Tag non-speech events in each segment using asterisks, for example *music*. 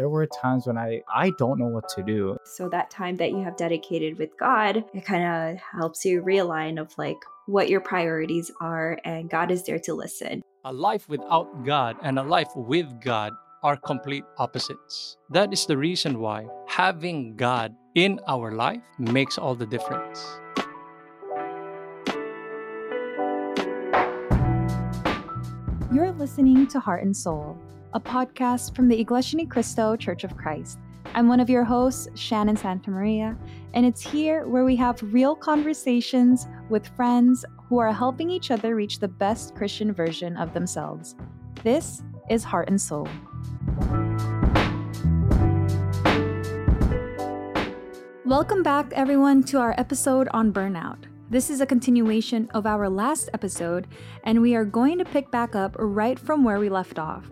there were times when I I don't know what to do. So that time that you have dedicated with God, it kind of helps you realign of like what your priorities are and God is there to listen. A life without God and a life with God are complete opposites. That is the reason why having God in our life makes all the difference. You're listening to Heart and Soul, a podcast from the Iglesia Cristo Church of Christ. I'm one of your hosts, Shannon Santamaria, and it's here where we have real conversations with friends who are helping each other reach the best Christian version of themselves. This is Heart and Soul. Welcome back, everyone, to our episode on burnout. This is a continuation of our last episode, and we are going to pick back up right from where we left off.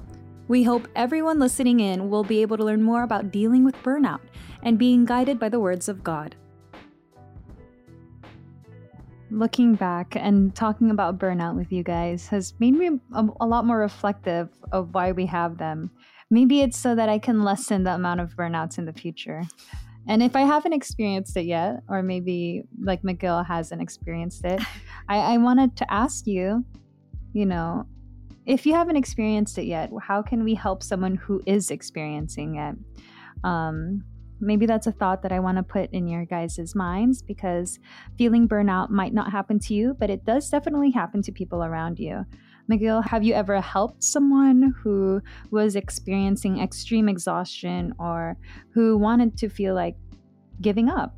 We hope everyone listening in will be able to learn more about dealing with burnout and being guided by the words of God. Looking back and talking about burnout with you guys has made me a, a lot more reflective of why we have them. Maybe it's so that I can lessen the amount of burnouts in the future. And if I haven't experienced it yet, or maybe like Miguel hasn't experienced it, *laughs* I, I wanted to ask you, you know, if you haven't experienced it yet, how can we help someone who is experiencing it? Um, maybe that's a thought that I want to put in your guys' minds because feeling burnout might not happen to you, but it does definitely happen to people around you. Miguel, have you ever helped someone who was experiencing extreme exhaustion or who wanted to feel like giving up?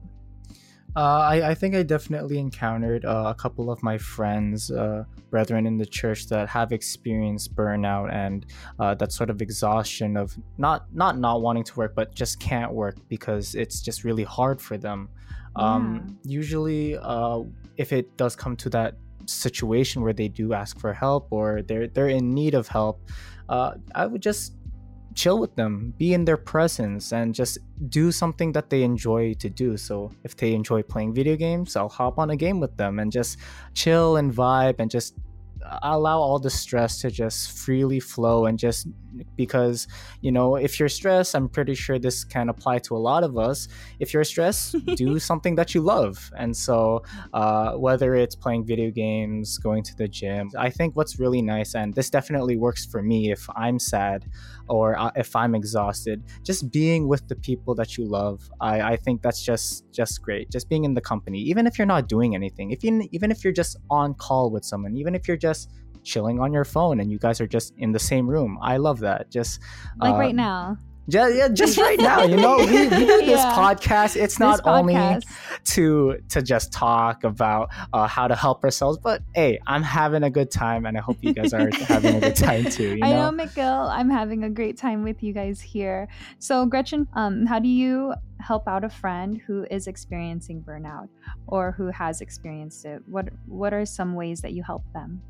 Uh, I, I think I definitely encountered uh, a couple of my friends, uh, brethren in the church that have experienced burnout and uh, that sort of exhaustion of not not not wanting to work, but just can't work because it's just really hard for them. Um, Usually, uh, if it does come to that situation where they do ask for help or they're they're in need of help, uh, I would just chill with them, be in their presence, and just do something that they enjoy to do. So if they enjoy playing video games, I'll hop on a game with them and just chill and vibe and just allow all the stress to just freely flow and just because you know if you're stressed i'm pretty sure this can apply to a lot of us. If you're stressed *laughs* do something that you love. And so uh, whether it's playing video games going to the gym i think what's really nice and this definitely works for me if i'm sad or uh, if i'm exhausted just being with the people that you love I, I think that's just just great. Just being in the company even if you're not doing anything if you even if you're just on call with someone even if you're just chilling on your phone and you guys are just in the same room. I love that. Just like uh, right now. Just, yeah, just right now, you know, we, we do *laughs* this yeah. podcast. It's not only to to just talk about uh, how to help ourselves, but hey, I'm having a good time, and I hope you guys are *laughs* having a good time too. You know? I know, Miguel, I'm having a great time with you guys here. So, Gretchen, um, how do you help out a friend who is experiencing burnout or who has experienced it? What What are some ways that you help them?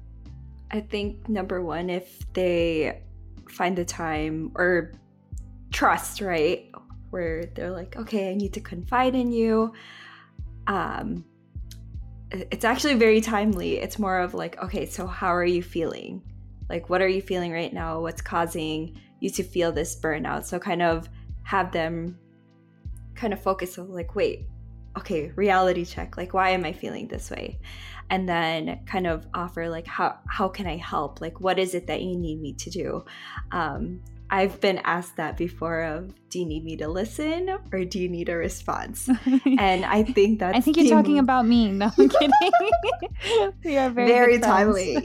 I think number one, if they find the time or trust, right? Where they're like, okay, I need to confide in you. Um, it's actually very timely. It's more of like, okay, so how are you feeling? Like, what are you feeling right now? What's causing you to feel this burnout? So, kind of have them kind of focus on, like, wait, okay, reality check. Like, why am I feeling this way? and then kind of offer like how how can i help? Like what is it that you need me to do? Um, i've been asked that before of do you need me to listen or do you need a response? *laughs* And i think that's i think you're talking about me. *laughs* No i'm kidding. *laughs* We are very, very timely.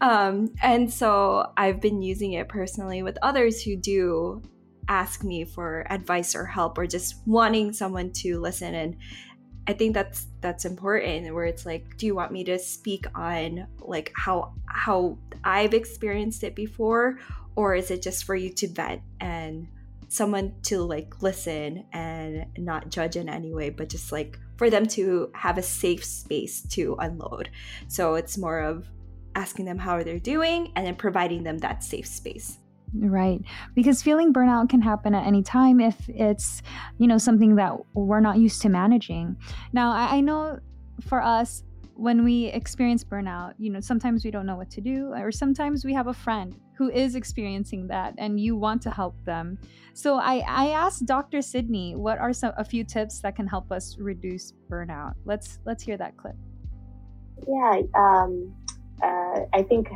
Um, and so i've been using it personally with others who do ask me for advice or help or just wanting someone to listen and I think that's that's important where it's like do you want me to speak on like how how I've experienced it before or is it just for you to vent and someone to like listen and not judge in any way but just like for them to have a safe space to unload. So it's more of asking them how they're doing and then providing them that safe space. Right. Because feeling burnout can happen at any time if it's, you know, something that we're not used to managing. Now, I, I know for us, when we experience burnout, you know, sometimes we don't know what to do, or sometimes we have a friend who is experiencing that and you want to help them. So I, I asked Dr. Sydney, what are some a few tips that can help us reduce burnout? Let's let's hear that clip. Yeah, um, uh, I think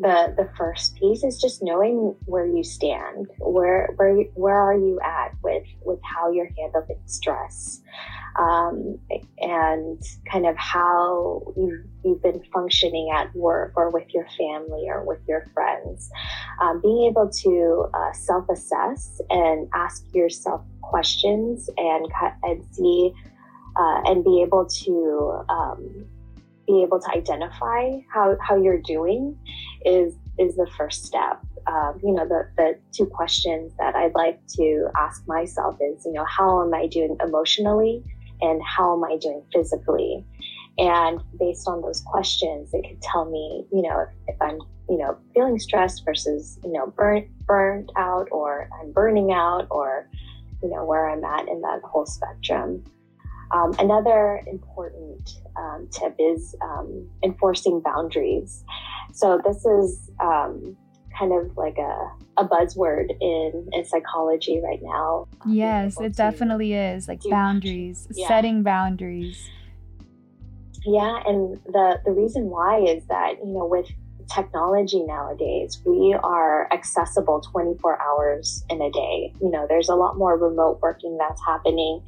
the the first piece is just knowing where you stand where where where are you at with with how you're handling stress um, and kind of how you've, you've been functioning at work or with your family or with your friends. Um, being able to uh, self-assess and ask yourself questions and and see uh, and be able to um, be able to identify how, how you're doing is is the first step. Um, you know, the, the two questions that I'd like to ask myself is, you know, how am I doing emotionally and how am I doing physically? And based on those questions, it could tell me, you know, if, if I'm, you know, feeling stressed versus, you know, burnt, burnt out or I'm burning out or, you know, where I'm at in that whole spectrum. Um, another important um, tip is um, enforcing boundaries. So this is um, kind of like a, a buzzword in, in psychology right now. Yes, it definitely is like boundaries, yeah. setting boundaries. Yeah, and the the reason why is that you know with technology nowadays, we are accessible 24 hours in a day. You know, there's a lot more remote working that's happening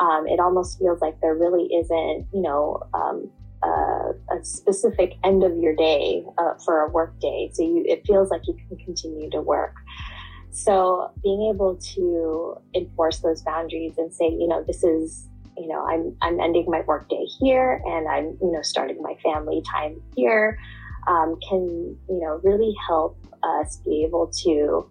um, it almost feels like there really isn't, you know, um, uh, a specific end of your day uh, for a work day. So you, it feels like you can continue to work. So being able to enforce those boundaries and say, you know, this is, you know, I'm I'm ending my work day here, and I'm, you know, starting my family time here, um, can, you know, really help us be able to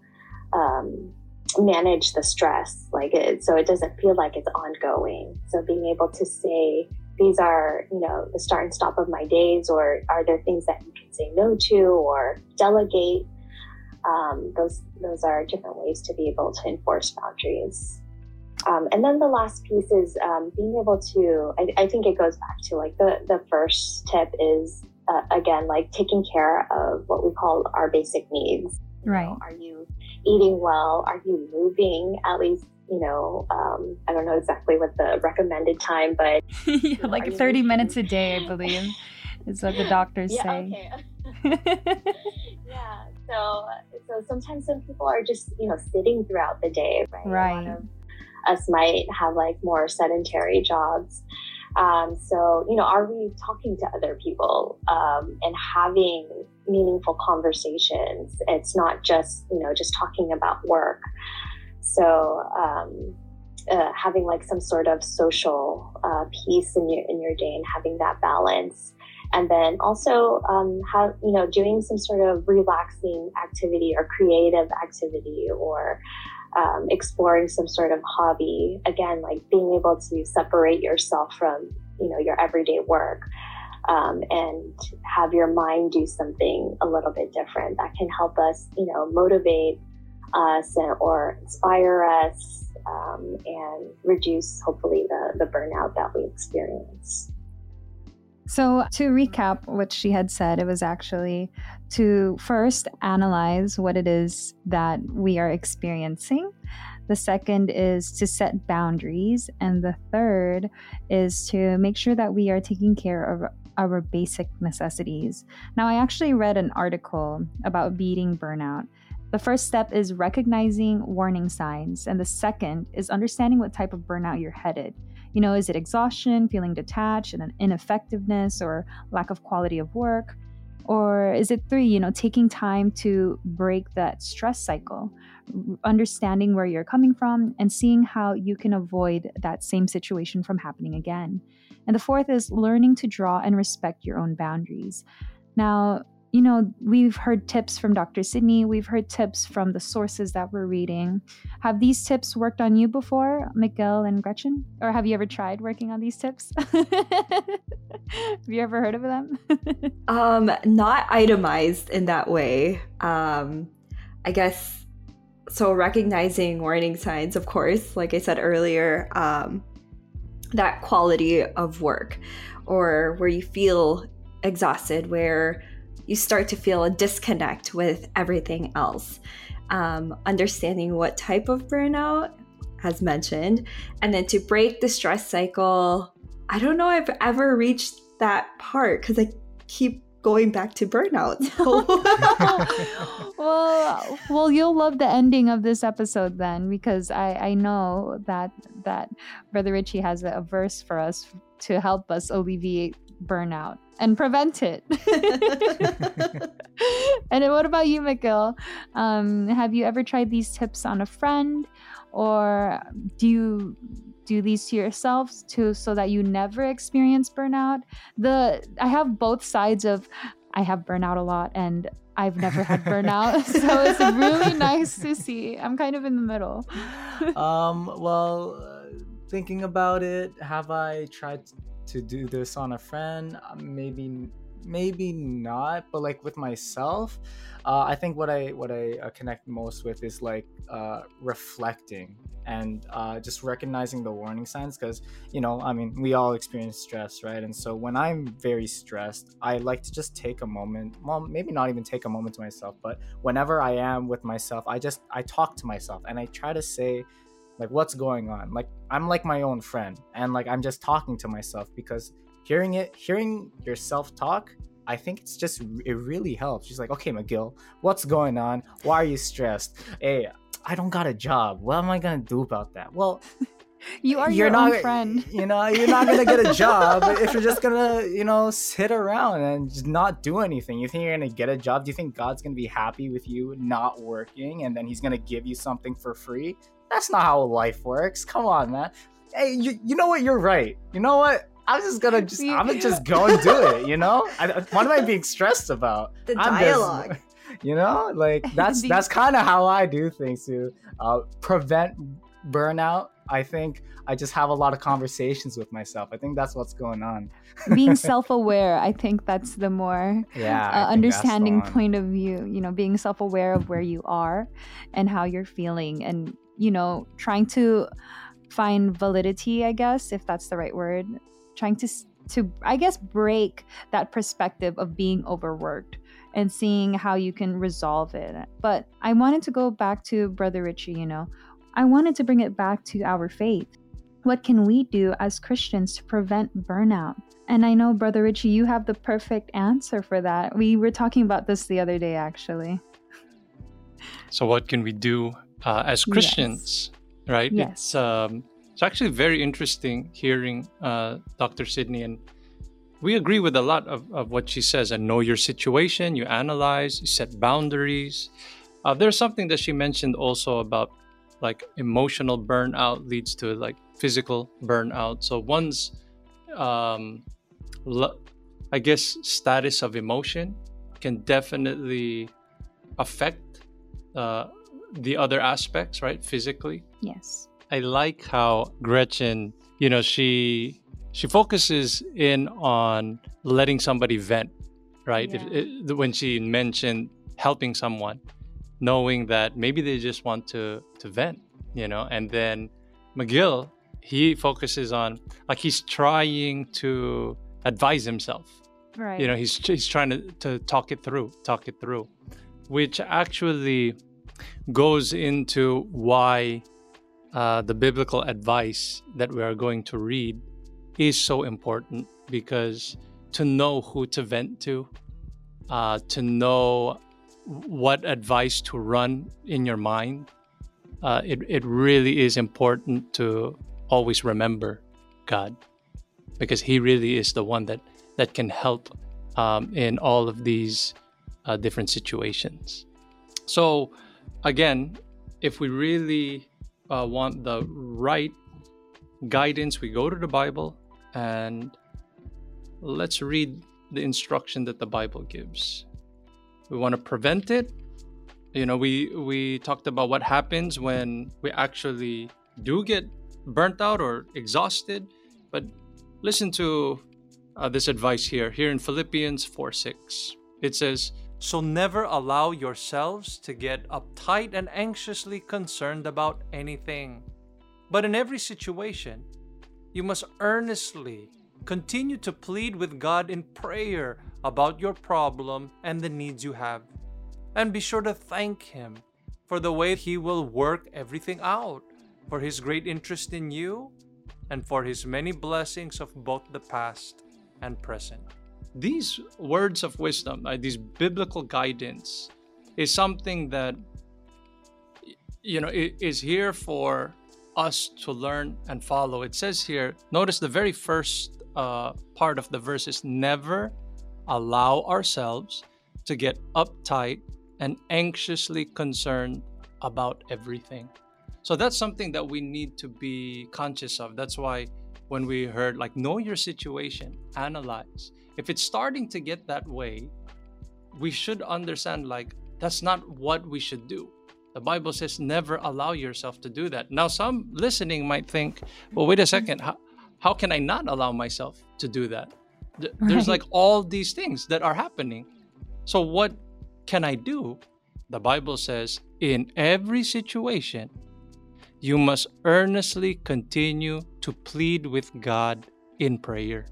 um, manage the stress like it so it doesn't feel like it's ongoing. So being able to say these are you know the start and stop of my days or are there things that you can say no to or delegate? Um, those those are different ways to be able to enforce boundaries. Um, and then the last piece is um, being able to I, I, think it goes back to like the the first tip is uh, again like taking care of what we call our basic needs. Right. Know, are you eating well? Are you moving at least? You know, um, I don't know exactly what the recommended time, but *laughs* yeah, know, like 30 minutes a day, I believe, is what the doctors yeah, say. Okay. *laughs* *laughs* yeah. So, so sometimes some people are just you know sitting throughout the day, right? Right. us might have like more sedentary jobs. Um, so, you know, are we talking to other people um, and having meaningful conversations? It's not just, you know, just talking about work. So, um, uh, having like some sort of social uh, piece in your in your day and having that balance, and then also um, have you know doing some sort of relaxing activity or creative activity or um, exploring some sort of hobby. Again like being able to separate yourself from you know your everyday work um, and have your mind do something a little bit different that can help us you know motivate us or inspire us um, and reduce hopefully the, the burnout that we experience so, to recap what she had said, it was actually to first analyze what it is that we are experiencing. The second is to set boundaries. And the third is to make sure that we are taking care of our basic necessities. Now, I actually read an article about beating burnout. The first step is recognizing warning signs, and the second is understanding what type of burnout you're headed. You know, is it exhaustion, feeling detached, and an ineffectiveness, or lack of quality of work? Or is it three, you know, taking time to break that stress cycle, understanding where you're coming from, and seeing how you can avoid that same situation from happening again? And the fourth is learning to draw and respect your own boundaries. Now, you know, we've heard tips from Dr. Sydney, we've heard tips from the sources that we're reading. Have these tips worked on you before, Miguel and Gretchen? Or have you ever tried working on these tips? *laughs* have you ever heard of them? *laughs* um, not itemized in that way. Um, I guess so recognizing warning signs, of course, like I said earlier, um, that quality of work or where you feel exhausted, where you start to feel a disconnect with everything else. Um, understanding what type of burnout, as mentioned, and then to break the stress cycle. I don't know if I've ever reached that part because I keep going back to burnout. *laughs* well, well, you'll love the ending of this episode then, because I I know that that Brother Richie has a, a verse for us to help us alleviate burnout and prevent it. *laughs* and what about you, Miguel? Um, have you ever tried these tips on a friend, or do you do these to yourselves to so that you never experience burnout? The I have both sides of I have burnout a lot and I've never had burnout. *laughs* so it's really *laughs* nice to see. I'm kind of in the middle. um, well, thinking about it, have I tried to do this on a friend uh, maybe maybe not but like with myself uh, i think what i what i uh, connect most with is like uh, reflecting and uh, just recognizing the warning signs because you know i mean we all experience stress right? And so when i'm very stressed i like to just take a moment well maybe not even take a moment to myself but whenever i am with myself i just i talk to myself and i try to say like what's going on? Like i'm like my own friend and like i'm just talking to myself because hearing it hearing yourself talk i think it's just it really helps. She's like okay miguel what's going on? Why are you stressed? Hey i don't got a job. What am i gonna do about that? Well *laughs* you are you're your not, own friend. *laughs* you know you're not gonna get a job *laughs* if you're just gonna you know sit around and just not do anything. You think you're gonna get a job? Do you think god's gonna be happy with you not working and then he's gonna give you something for free that's not how life works. Come on, man. Hey, you, you know what? You're right. You know what? I'm just gonna just I'm gonna *laughs* just go and do it. You know, I, what am I being stressed about? *laughs* The dialogue. Just, *laughs* you know, like that's that's kind of how I do things to uh, prevent burnout. I think I just have a lot of conversations with myself. I think that's what's going on. being self-aware, I think that's the more yeah uh, understanding point of view. You know, being self-aware of where you are and how you're feeling, and you know, trying to find validity, I guess, if that's the right word, trying to to I guess break that perspective of being overworked and seeing how you can resolve it. But I wanted to go back to Brother Richie, you know. I wanted to bring it back to our faith. What can we do as Christians to prevent burnout? And I know, Brother Richie, you have the perfect answer for that. We were talking about this the other day, actually. So, what can we do uh, as Christians, yes. right? Yes. It's um, it's actually very interesting hearing uh, Dr. Sydney, and we agree with a lot of, of what she says. And know your situation, you analyze, you set boundaries. Uh, there's something that she mentioned also about like emotional burnout leads to like physical burnout. So one's, um, I guess, status of emotion can definitely affect uh, the other aspects, right? Physically. Yes. I like how Gretchen, you know, she she focuses in on letting somebody vent, right? Yeah. If, when she mentioned helping someone, knowing that maybe they just want to to vent, you know, and then Miguel, he focuses on like he's trying to advise himself. Right. You know, he's he's trying to to talk it through, talk it through, which actually goes into why uh, the biblical advice that we are going to read is so important because to know who to vent to, uh, to know what advice to run in your mind, uh, it, it really is important to always remember God because He really is the one that, that can help um, in all of these uh, different situations. So, again, if we really uh, want the right guidance, we go to the Bible and let's read the instruction that the Bible gives. We want to prevent it. You know, we we talked about what happens when we actually do get burnt out or exhausted, but listen to uh, this advice here. Here in Philippians 4 6, it says, so never allow yourselves to get uptight and anxiously concerned about anything. But in every situation, you must earnestly continue to plead with God in prayer about your problem and the needs you have. And be sure to thank Him for the way He will work everything out, for His great interest in you, and for His many blessings of both the past and present. These words of wisdom, uh, this biblical guidance, is something that you know is here for us to learn and follow. It says here, notice the very first uh, part of the verse is never allow ourselves to get uptight and anxiously concerned about everything. So that's something that we need to be conscious of. That's why when we heard, like, know your situation, analyze. If it's starting to get that way, we should understand, like, that's not what we should do. The Bible says never allow yourself to do that. Now, some listening might think, well, wait a mm-hmm. second, how, how can I not allow myself to do that? There's like all these things that are happening. So, what can I do? The Bible says, in every situation, you must earnestly continue to plead with God in prayer.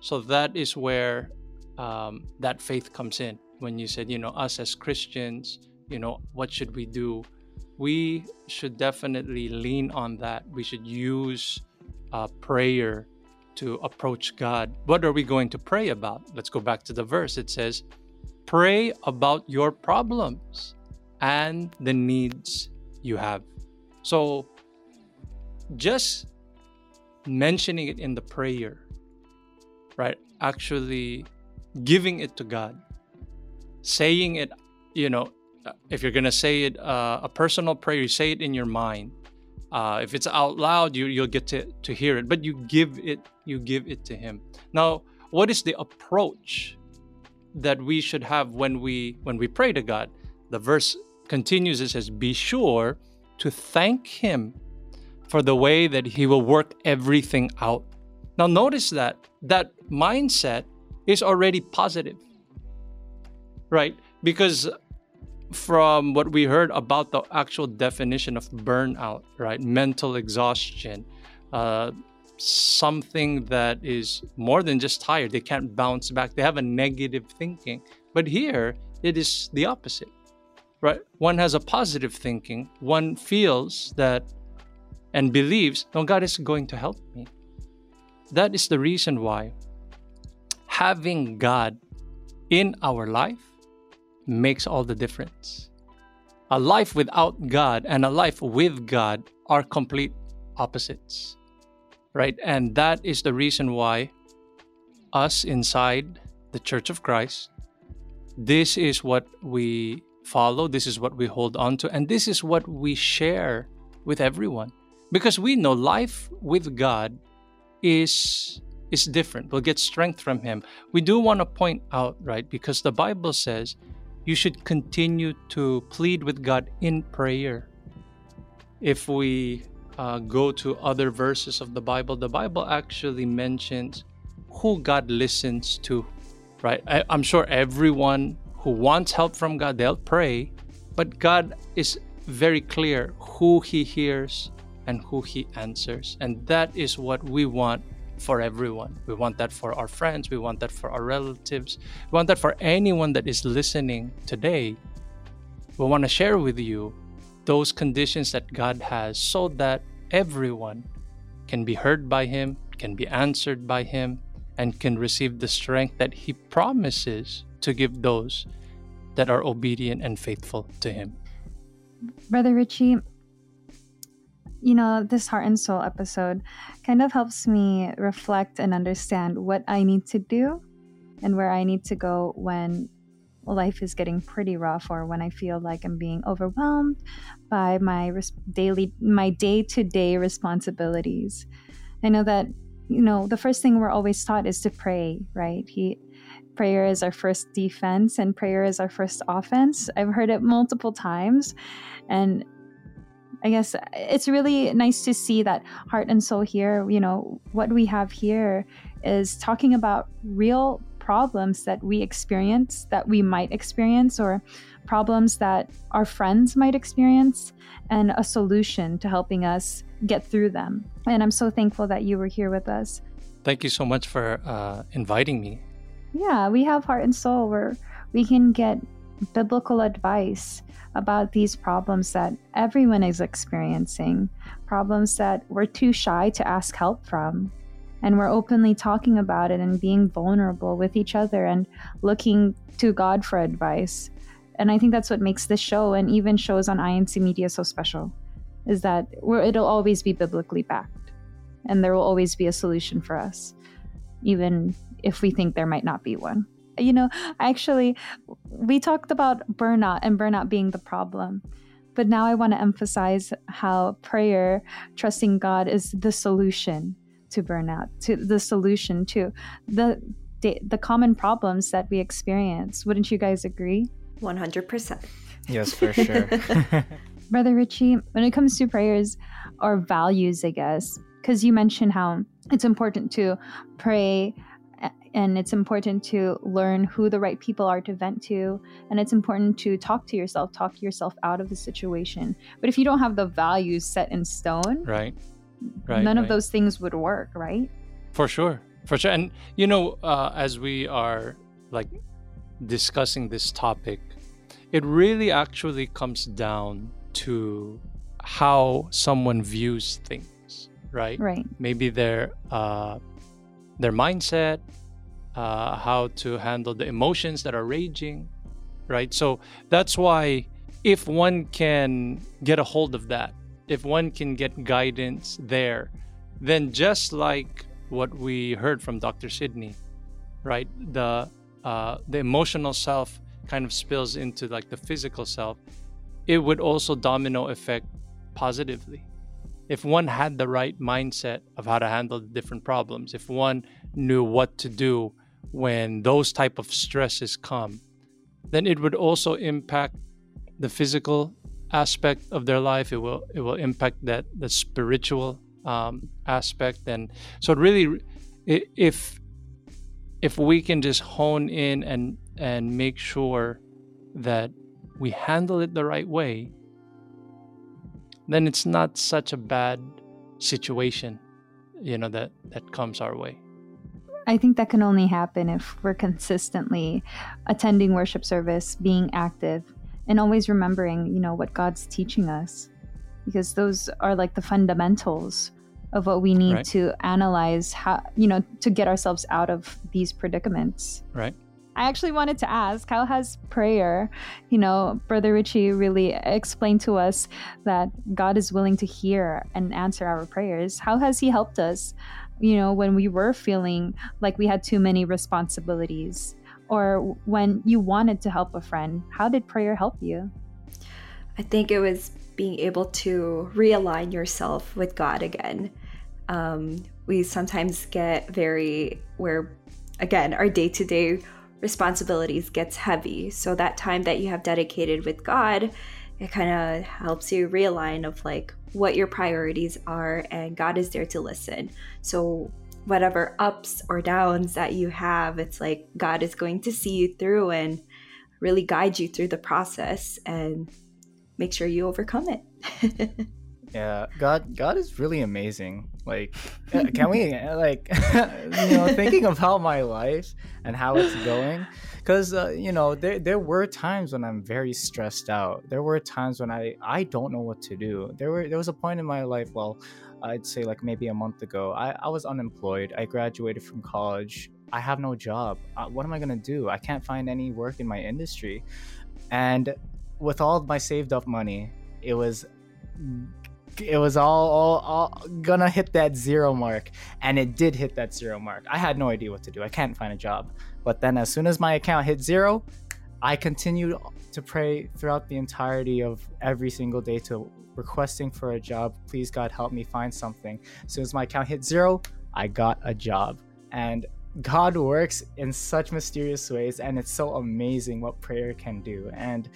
So that is where um, that faith comes in. When you said, you know, us as Christians, you know, what should we do? We should definitely lean on that. We should use uh, prayer to approach God. What are we going to pray about? Let's go back to the verse. It says, Pray about your problems and the needs you have. So, just mentioning it in the prayer, right? Actually giving it to God, saying it, you know, if you're going to say it, uh, a personal prayer, you say it in your mind uh, if it's out loud you you'll get to, to hear it but you give it you give it to him now what is the approach that we should have when we when we pray to god the verse continues it says be sure to thank him for the way that he will work everything out now notice that that mindset is already positive right because from what we heard about the actual definition of burnout, right? Mental exhaustion, uh, something that is more than just tired. They can't bounce back. They have a negative thinking. But here, it is the opposite, right? One has a positive thinking. One feels that and believes, no, God is going to help me. That is the reason why having God in our life makes all the difference. A life without God and a life with God are complete opposites, right? And that is the reason why us inside the Church of Christ, this is what we follow, this is what we hold on to, and this is what we share with everyone. Because we know life with God is is different. We'll get strength from him. We do want to point out, right? Because the Bible says you should continue to plead with God in prayer. If we uh, go to other verses of the Bible, the Bible actually mentions who God listens to, right? I, I'm sure everyone who wants help from God, they'll pray, but God is very clear who He hears and who He answers. And that is what we want for everyone. We want that for our friends, we want that for our relatives, we want that for anyone that is listening today. We want to share with you those conditions that God has so that everyone can be heard by Him, can be answered by Him, and can receive the strength that He promises to give those that are obedient and faithful to Him. Brother Richie, you know, this heart and soul episode kind of helps me reflect and understand what I need to do and where I need to go when life is getting pretty rough or when I feel like I'm being overwhelmed by my res- daily my day-to-day responsibilities. I know that you know, the first thing we're always taught is to pray, right? He prayer is our first defense and prayer is our first offense. I've heard it multiple times and I guess it's really nice to see that heart and soul here. You know, what we have here is talking about real problems that we experience, that we might experience, or problems that our friends might experience, and a solution to helping us get through them. And I'm so thankful that you were here with us. Thank you so much for uh, inviting me. Yeah, we have Heart and Soul where we can get biblical advice about these problems that everyone is experiencing, problems that we're too shy to ask help from. And we're openly talking about it and being vulnerable with each other and looking to God for advice. And I think that's what makes this show and even shows on INC Media so special is that it'll always be biblically backed and there will always be a solution for us, even if we think there might not be one. You know, actually, we talked about burnout and burnout being the problem. But now I want to emphasize how prayer, trusting God, is the solution to burnout, to the solution to the the, the common problems that we experience. Wouldn't you guys agree? 100%. Yes, for sure. *laughs* Brother Richie, when it comes to prayers or values, I guess, because you mentioned how it's important to pray and it's important to learn who the right people are to vent to and it's important to talk to yourself talk yourself out of the situation but if you don't have the values set in stone right right none right. of those things would work right for sure for sure and you know uh, as we are like discussing this topic it really actually comes down to how someone views things, right? Right. Maybe their uh, their mindset, uh, how to handle the emotions that are raging, right? So that's why if one can get a hold of that, if one can get guidance there, then just like what we heard from Dr. Sydney, right? The uh, the emotional self kind of spills into like the physical self it would also domino effect positively. If one had the right mindset of how to handle the different problems, if one knew what to do when those type of stresses come, then it would also impact the physical aspect of their life. It will it will impact that the spiritual um, aspect, and so really, if if we can just hone in and and make sure that we handle it the right way, then it's not such a bad situation, you know, that, that comes our way. I think that can only happen if we're consistently attending worship service, being active, and always remembering, you know, what God's teaching us. Because those are like the fundamentals of what we need right. to analyze how, you know, to get ourselves out of these predicaments. Right. I actually wanted to ask how has prayer, you know, Brother Richie really explained to us that God is willing to hear and answer our prayers. How has He helped us, you know, when we were feeling like we had too many responsibilities or when you wanted to help a friend? How did prayer help you? I think it was being able to realign yourself with God again. Um, we sometimes get very, where again, our day to day responsibilities gets heavy. So that time that you have dedicated with God, it kind of helps you realign of like what your priorities are and God is there to listen. So whatever ups or downs that you have, it's like God is going to see you through and really guide you through the process and make sure you overcome it. *laughs* yeah, God God is really amazing. Like, *laughs* uh, can we uh, like, *laughs* you know, thinking about my life and how it's going, because uh, you know, there there were times when I'm very stressed out. There were times when I I don't know what to do. There were there was a point in my life, well, I'd say like maybe a month ago, I I was unemployed. I graduated from college. I have no job. Uh, what am I gonna do? I can't find any work in my industry, and with all my saved up money, it was it was all, all, all gonna hit that zero mark and it did hit that zero mark. I had no idea what to do. I can't find a job. But then as soon as my account hit zero i continued to pray throughout the entirety of every single day to requesting for a job. Please god help me find something. As soon as my account hit zero i got a job. And God works in such mysterious ways, and it's so amazing what prayer can do. And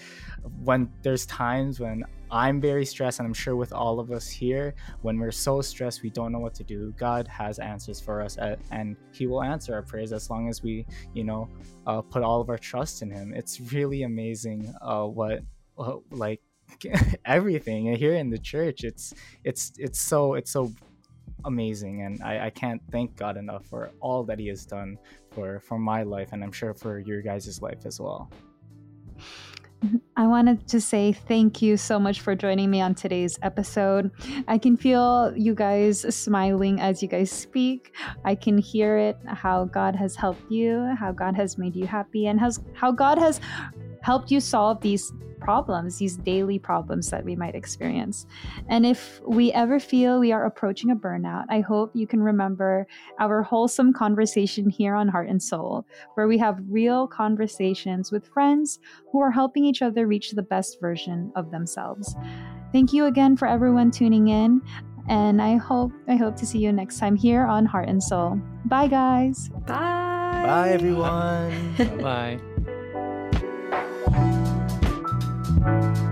when there's times when I'm very stressed, and I'm sure with all of us here, when we're so stressed, we don't know what to do. God has answers for us, and He will answer our prayers as long as we, you know, uh, put all of our trust in Him. It's really amazing uh, what, uh, like, *laughs* everything here in the church. It's it's it's so it's so amazing and I, I can't thank god enough for all that he has done for for my life and i'm sure for your guys' life as well *laughs* I wanted to say thank you so much for joining me on today's episode. I can feel you guys smiling as you guys speak. I can hear it how God has helped you, how God has made you happy, and has how God has helped you solve these problems, these daily problems that we might experience. And if we ever feel we are approaching a burnout, I hope you can remember our wholesome conversation here on Heart and Soul, where we have real conversations with friends who are helping each other reach the best version of themselves. Thank you again for everyone tuning in. And I hope I hope to see you next time here on Heart and Soul. Bye guys. Bye. bye everyone Bye. You.